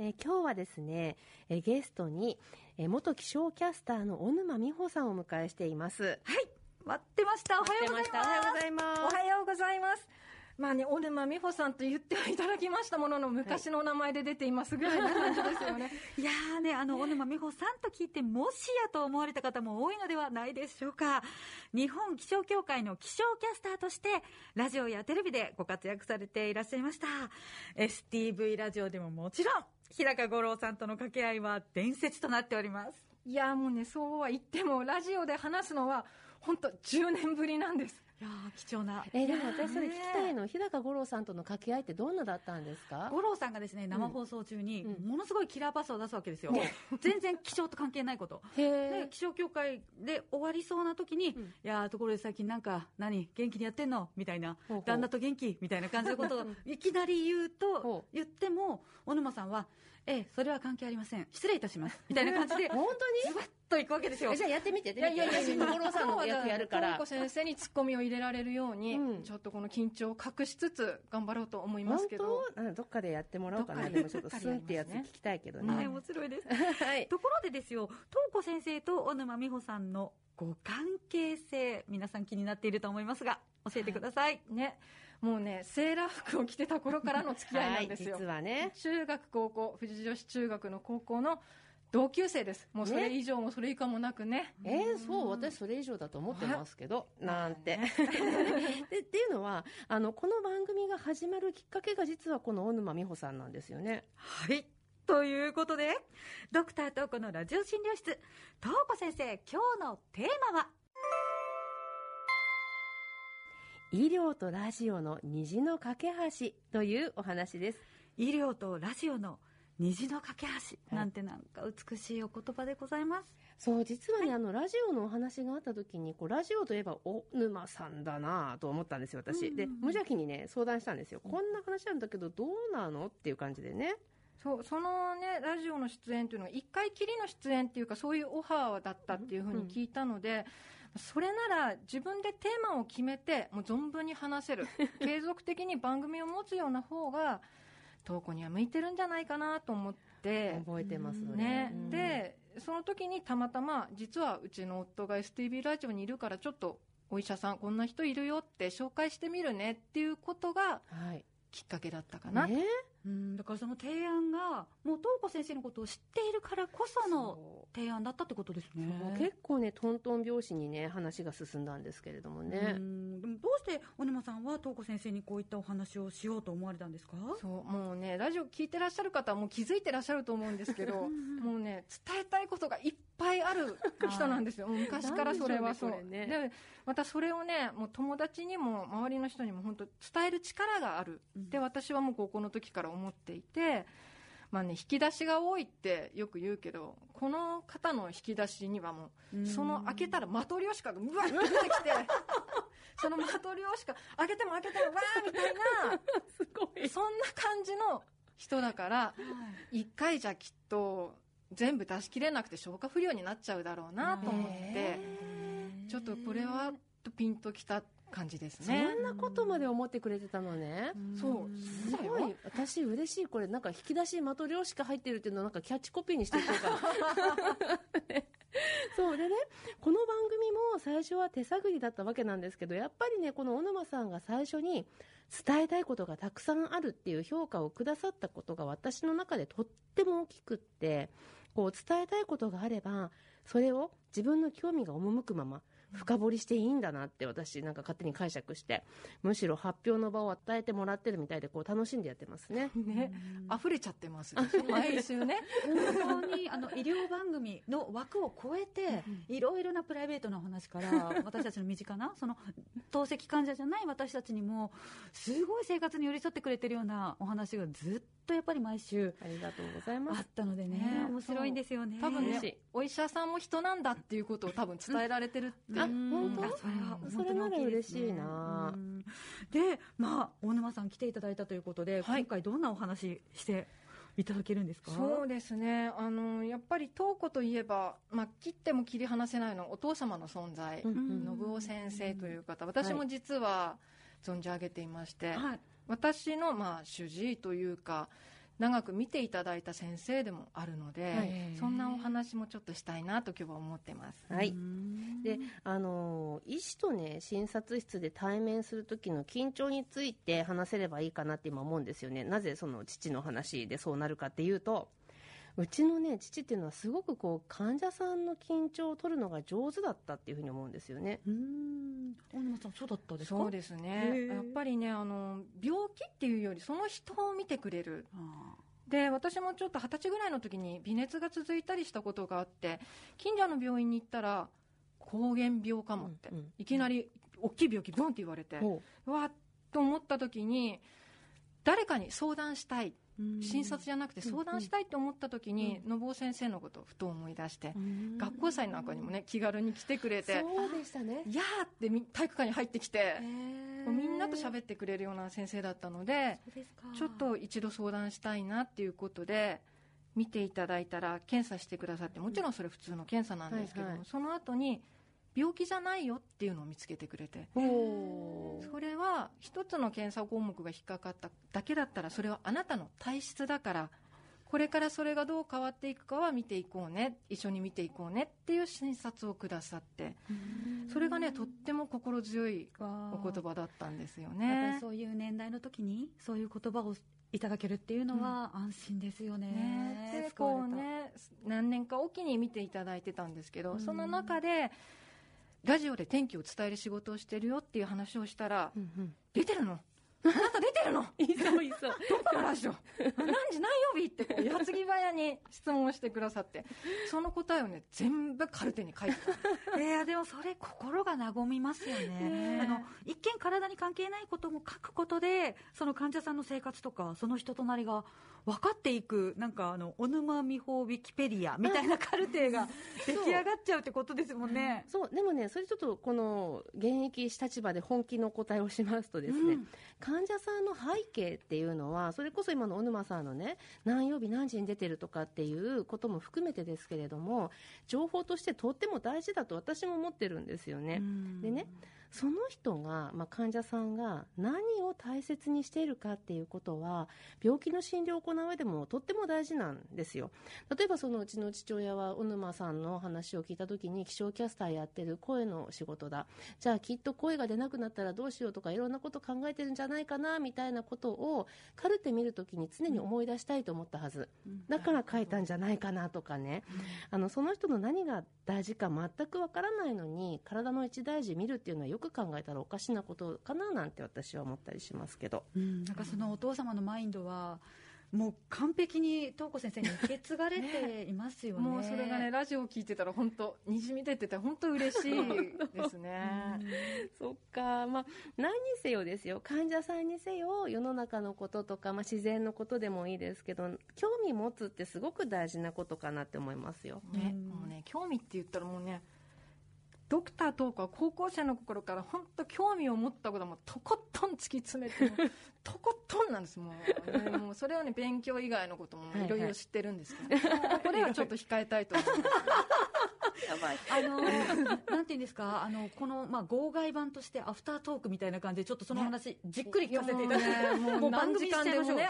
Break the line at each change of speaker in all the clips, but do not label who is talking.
えー今日はですね、えーゲストに、えー元気象キャスターの小沼美穂さんをお迎えしています。
はい、待ってました。おはようございます。
おはようございます
おはようございます。まあね、小沼美穂さんと言ってはいただきましたものの、昔の名前で出ていますぐらいな感じですよね。
いやーね、あの、小沼美穂さんと聞いて、もしやと思われた方も多いのではないでしょうか。日本気象協会の気象キャスターとして、ラジオやテレビでご活躍されていらっしゃいました。STV ラジオでももちろん、日高五郎さんとの掛け合いは伝説となっております。
いや、もうね、そうは言っても、ラジオで話すのは、本当10年ぶりなんです。
いやー貴重な。
えーでも私それ聞きたいの、日高五郎さんとの掛け合いってどんなだったんですか？
五郎さんがですね、生放送中に、
うん。
ものすごいキラーパスを出すわけですよ。全然気象と関係ないこと。
へ
で、気象協会で終わりそうな時に、いやーところで最近なんか、何、元気にやってんの？みたいな。旦那と元気？みたいな感じのことを いきなり言う
ほ
と
う、
言っても、小沼さんは、ええ、それは関係ありません。失礼いたします。みたいな感じで、
本当に？
ズバッといくわけですよ
え。じゃあやってみて、やってみて。私五郎さんの役やるから
ともこ。先生にツッコミを入れられるように、
うん
ちょっとこの緊張を隠しつつ頑張ろうと思います
本
けど。
どっかでやってもらおうかな。
で
でもちょっとスンってやつ聞きたいけど
はい、
ね。
面白いです。
はい。
ところでですよ、東子先生と小沼美穂さんのご関係性、皆さん気になっていると思いますが、教えてください。
ね、もうね、セーラー服を着てた頃からの付き合いなんですよ。
はい実はね
中学、高校、富士女子中学の高校の同級生です。もうそれ以上もそれ以下もなくね。
えー、そう、私それ以上だと思ってますけど、なんて。でっていうのは、あの、この番組が始まるきっかけが実はこの小沼美穂さんなんですよね。
はい。ということで、ドクター東子のラジオ診療室、東子先生、今日のテーマは、
医療とラジオの虹の架け橋というお話です。
医療とラジオの虹の架け橋、なんてなんか美しいお言葉でございます。
そう、実はね、あの、ラジオのお話があった時に、こう、ラジオといえば、小沼さんだなぁと思ったんですよ、私。で、無邪気にね、相談したんですよ。こんな話なんだけど、どうなのっていう感じでね。
そう、そのね、ラジオの出演っていうのが、一回きりの出演っていうか、そういうオファーだったっていうふうに聞いたので、それなら自分でテーマを決めて、もう存分に話せる。継続的に番組を持つような方が、投稿には向いてるんじゃないかなと思って、
覚えてますの
ね、
うん
で、その時にたまたま、実はうちの夫が STV ラジオにいるから、ちょっと、お医者さん、こんな人いるよって紹介してみるねっていうことが
はい。
きっかけだったかな。
ね
うん、だからその提案が、もう東子先生のことを知っているからこその提案だったってことですね。
結構ね、トントン拍子にね、話が進んだんですけれども
う
ね。
んでもどうして小沼さんは東子先生にこういったお話をしようと思われたんですか？
そう、もうね、ラジオ聞いてらっしゃる方はもう気づいてらっしゃると思うんですけど、もうね、伝えたいことがいっぱいある 人なんですよ。昔からそれはそう。
でね
で、またそれをね、もう友達にも周りの人にも本当伝える力がある。で、私はもう高校の時から思っていて、まあね、引き出しが多いってよく言うけど、この方の引き出しにはもう、その開けたらマトリョーシカがうわっと出てきて、そのマトリョーシカ、開けても開けてもわーみたいな、
すごい。
そんな感じの人だから、一回じゃきっと全部出し切れなくて消化不良になっちゃうだろうなと思って、ちょっとこれはとピンときた感じです
そ
ね。
んなことまで思ってくれてたのね。
そう、
すごい。私嬉しい。これなんか引き出し的量しか入ってるっていうのをなんかキャッチコピーにしていこうかな。そうでね、この番組も最初は手探りだったわけなんですけど、やっぱりね、この小沼さんが最初に伝えたいことがたくさんあるっていう評価をくださったことが私の中でとっても大きくって、こう伝えたいことがあれば、それを自分の興味が赴くまま深掘りしていいんだなって私なんか勝手に解釈して、むしろ発表の場を与えてもらってるみたいでこう楽しんでやってますね。
ね、溢れちゃってます 毎週ね。
本当にあの医療番組の枠を超えて、いろいろなプライベートなお話から、私たちの身近な、その透析患者じゃない私たちにも、すごい生活に寄り添ってくれてるようなお話がずっとやっぱり毎週
ありがとうございま
あ
す
っ。たのでね、
ね
面白いんですよね。
多分
嬉しい
ね、お医者さんも人なんだっていうことを多分伝えられてるって。
あ、本当？
あそれは
それなら嬉しいな。
う。ん。で、まあ、大沼さん来ていただいたということで、
はい。
今回どんなお話していただけるんですか？
そうですね。あの、やっぱり東子といえば、まあ、切っても切り離せないのはお父様の存在。
うん。うん。
信夫先生という方、私も実は存じ上げていまして、
はい。
私の、まあ、主治医というか、長く見ていただいた先生でもあるので、
はい
そんなお話もちょっとしたいなと今日は思ってます。
はい。
うん
で、あのー医師とね、診察室で対面する時の緊張について話せればいいかなって今思うんですよね。なぜその父の話でそうなるかっていうと、うちのね、父っていうのはすごくこう、患者さんの緊張を取るのが上手だったっていうふうに思うんですよね。
うん。大沼さんそうだったですか？
そうですね。やっぱりねあの病気っていうよりその人を見てくれる。
あ
で私もちょっと二十歳ぐらいの時に微熱が続いたりしたことがあって近所の病院に行ったら膠原病かもって、
うんうん。
いきなり大きい病気ブンって言われて、
ほ
う。わっと思った時に誰かに相談したい。
ー
診察じゃなくて相談したいって思った時に、のぼう先生のことをふと思い出して、
うん。
学校祭なんかにもね気軽に来てくれて
そうでしたね「
いやー」ってみ体育館に入ってきて、みんなと喋ってくれるような先生だったのでちょっと一度相談したいなっていうことで見ていただいたら検査してくださってもちろんそれ普通の検査なんですけども、その後に病気じゃないよっていうのを見つけてくれて。それは一つの検査項目が引っかかっただけだったらそれはあなたの体質だからこれからそれがどう変わっていくかは見ていこうね一緒に見ていこうねっていう診察をくださって。それがねとっても心強いお言葉だったんですよね。
そういう年代の時にそういう言葉をいただけるっていうのは安心ですよね。
ね、で
救われた。
こうね何年かおきに見ていただいてたんですけど、
うん。
その中でラジオで天気を伝える仕事をしてるよっていう話をしたら
うんうん。
出てるのあなた出てるの？
いそういそう。
どこのラジオ何時何曜日ってこう矢継ぎ早に質問してくださって。その答えをね全部カルテに書いてた。
いやでもそれ心が和みますよね。
ね
あの一見体に関係ないことも書くことでその患者さんの生活とかその人となりが分かっていくなんかあの小沼美穂ウィキペディアみたいなカルテが 出来上がっちゃうってことですもんね。
そう、でもね、それちょっとこの現役立場で本気の答えをしますとですね、
うん
患者さんの背景っていうのは、それこそ今の小沼さんのね、何曜日何時に出てるとかっていうことも含めてですけれども、情報としてとっても大事だと私も思ってるんですよね。
うん。
でねその人が、まあ、患者さんが何を大切にしているかっていうことは病気の診療を行う上でもとっても大事なんですよ。例えばそのうちの父親は小沼さんの話を聞いた時に気象キャスターやってる声の仕事だ。じゃあきっと声が出なくなったらどうしようとかいろんなこと考えてるんじゃないかなみたいなことをカルテ見るときに常に思い出したいと思ったはず。だから書いたんじゃないかなとかね。あのその人の何が大事か全くわからないのに体の一大事見るっていうのはよく考えたらおかしなことかななんて私は思ったりしますけど。
うん。なんかそのお父様のマインドはもう完璧に東子先生に受け継がれていますよね。
もうそれがねラジオを聞いてたら本当にじみ出てて本当嬉しいですね。
そっか、まあ、何にせよですよ患者さんにせよ世の中のこととか、まあ、自然のことでもいいですけど興味持つってすごく大事なことかなって思いますよ。
ね、
うん
もうね興味って言ったらもうねドクタートークは高校生の頃から本当興味を持ったことはもうとことん突き詰めて とことんなんですもう,、ね、もうそれはね勉強以外のことも
はいはい
いろい。ろ知ってるんですけど、ここではちょっと控えたいと思います
やばい。
あのなんていうんですか？あのこのまあ号外版としてアフタートークみたいな感じでちょっとその話、じっくり聞かせていただいて、
もうねもう何時間でもね。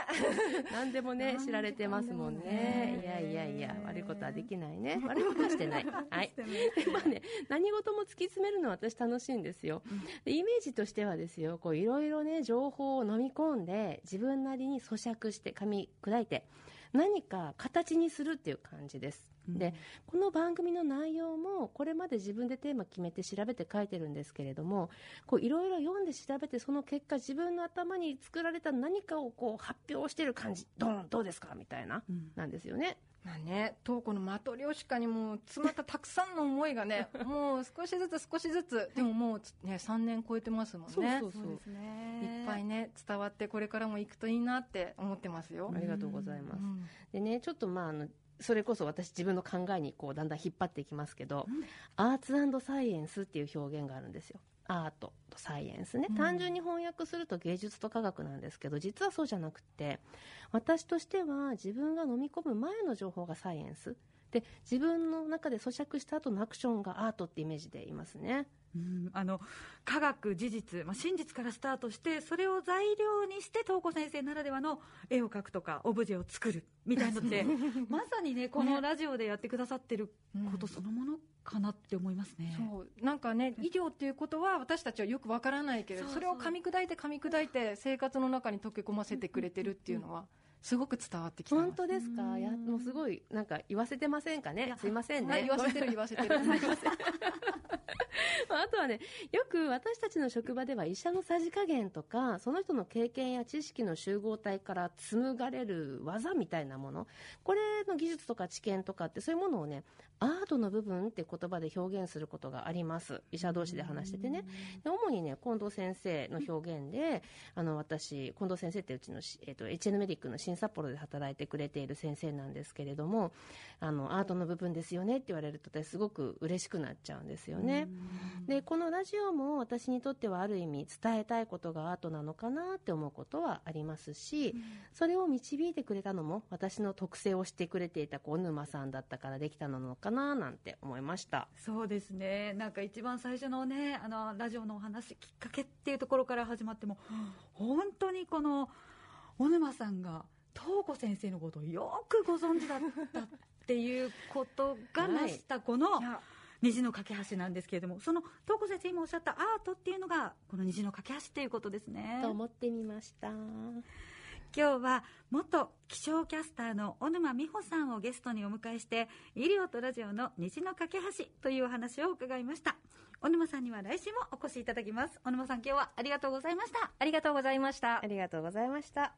何でもね知られてますもんね。いやいやいや悪いことはできないね。悪いことはしてない。はい。まあね、何事も突き詰めるのは私楽しいんですよ。でイメージとしてはですよ、こういろいろね、情報を飲み込んで、自分なりに咀嚼して、噛み砕いて、何か形にするっていう感じです。で、この番組の内容も、これまで自分でテーマ決めて調べて書いてるんですけれども、こういろいろ読んで調べて、その結果、自分の頭に作られた何かをこう発表してる感じ、どん、どうですか？みたいな、
うん
なんですよね。
まあね、東子のマトリョーシカにもう詰まったたくさんの思いがね もう少しずつ少しずつでももうね3年超えてますもんね。
そうそう
そうですね。
いっぱいね伝わってこれからも行くといいなって思ってますよ。
あ、りがとうございます。
うん。
でね、ちょっとまあ、あの、それこそ私自分の考えにこうだんだん引っ張っていきますけど、
うん。
アーツサイエンスっていう表現があるんですよ。アートとサイエンスね、
うん。
単純に翻訳すると芸術と科学なんですけど実はそうじゃなくて私としては自分が飲み込む前の情報がサイエンス。で自分の中で咀嚼した後のアクションがアートってイメージでいますね
うんあの科学、事実、まあ、真実からスタートしてそれを材料にして東子先生ならではの絵を描くとかオブジェを作るみたいなのって まさにねこのラジオでやってくださってることそのものかなって思いますね。
そう。なんかね医療っていうことは私たちはよくわからないけれど
そ
れを噛み砕いて噛み砕いて生活の中に溶け込ませてくれてるっていうのはすごく伝わってきてます。
本当ですか？やもうすごいなんか言わせてませんかね？すいませんね。
はい言わせてる言わせてる
あとはねよく私たちの職場では医者のさじ加減とかその人の経験や知識の集合体から紡がれる技みたいなもの。これの技術とか知見とかってそういうものをねアートの部分って言葉で表現することがあります。医者同士で話しててね。で主にね近藤先生の表現であの私近藤先生ってうちのし、えー、と HN メディックの新札幌で働いてくれている先生なんですけれどもあのアートの部分ですよねって言われると私すごく嬉しくなっちゃうんですよね。でこのラジオも私にとってはある意味伝えたいことがアートなのかなって思うことはありますし、それを導いてくれたのも私の特性をしてくれていた小沼さんだったからできたのかななんて思いました。
そうですね。なんか一番最初のねあのラジオのお話きっかけっていうところから始まっても本当にこの小沼さんが東子先生のことをよくご存知だったっていうことが
はい。
なしたこの
いや
虹の架け橋なんですけれどもその東子先生今おっしゃったアートっていうのがこの虹の架け橋っていうことですね。
と思ってみました。
今日は元気象キャスターの小沼美穂さんをゲストにお迎えして医療とラジオの虹の架け橋というお話を伺いました。小沼さんには来週もお越しいただきます。小沼さん今日はありがとうございました。
ありがとうございました。
ありがとうございました。